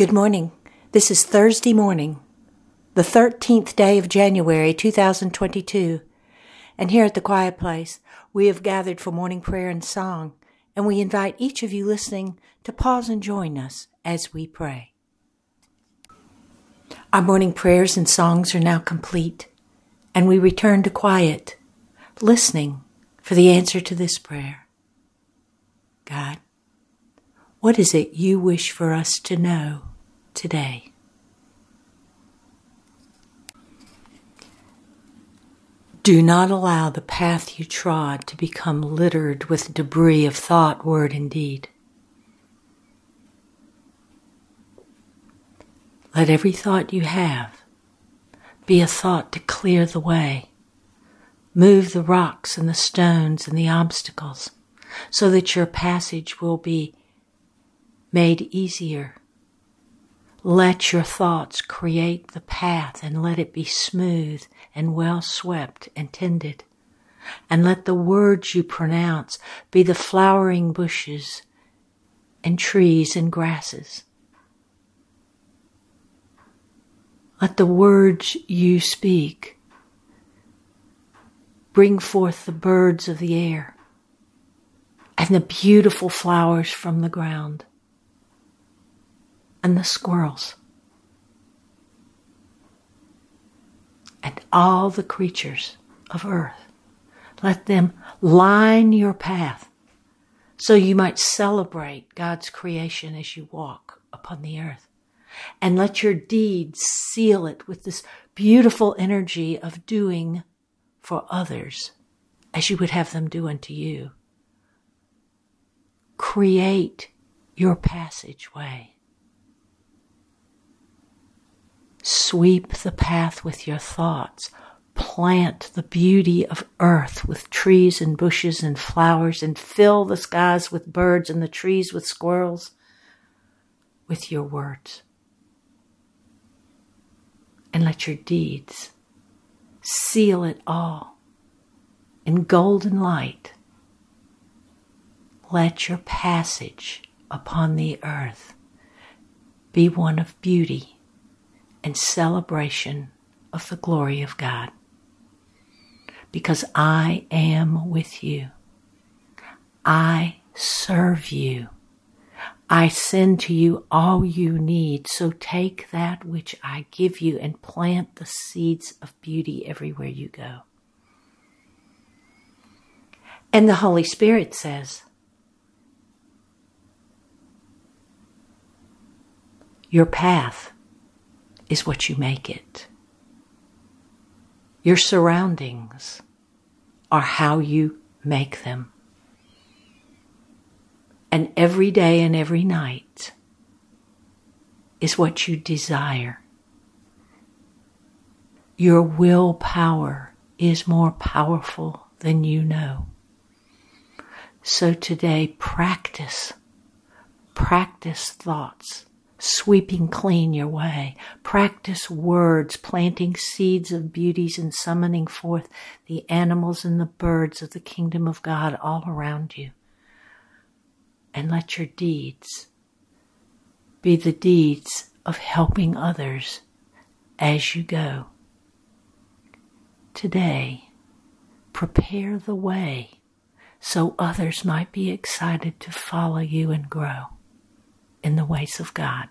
Good morning. This is Thursday morning, the 13th day of January 2022. And here at the Quiet Place, we have gathered for morning prayer and song, and we invite each of you listening to pause and join us as we pray. Our morning prayers and songs are now complete, and we return to quiet, listening for the answer to this prayer God, what is it you wish for us to know? Today. Do not allow the path you trod to become littered with debris of thought, word, and deed. Let every thought you have be a thought to clear the way. Move the rocks and the stones and the obstacles so that your passage will be made easier let your thoughts create the path and let it be smooth and well swept and tended. And let the words you pronounce be the flowering bushes and trees and grasses. Let the words you speak bring forth the birds of the air and the beautiful flowers from the ground and the squirrels and all the creatures of earth. Let them line your path so you might celebrate God's creation as you walk upon the earth. And let your deeds seal it with this beautiful energy of doing for others as you would have them do unto you. Create your passageway. Sweep the path with your thoughts. Plant the beauty of earth with trees and bushes and flowers and fill the skies with birds and the trees with squirrels with your words. And let your deeds seal it all in golden light. Let your passage upon the earth be one of beauty and celebration of the glory of God. Because I am with you. I serve you. I send to you all you need. So take that which I give you and plant the seeds of beauty everywhere you go. And the Holy Spirit says, Your path is what you make it. Your surroundings are how you make them. And every day and every night is what you desire. Your willpower is more powerful than you know. So today, practice, practice thoughts sweeping clean your way. Practice words, planting seeds of beauties and summoning forth the animals and the birds of the kingdom of God all around you. And let your deeds be the deeds of helping others as you go. Today, prepare the way so others might be excited to follow you and grow in the ways of God.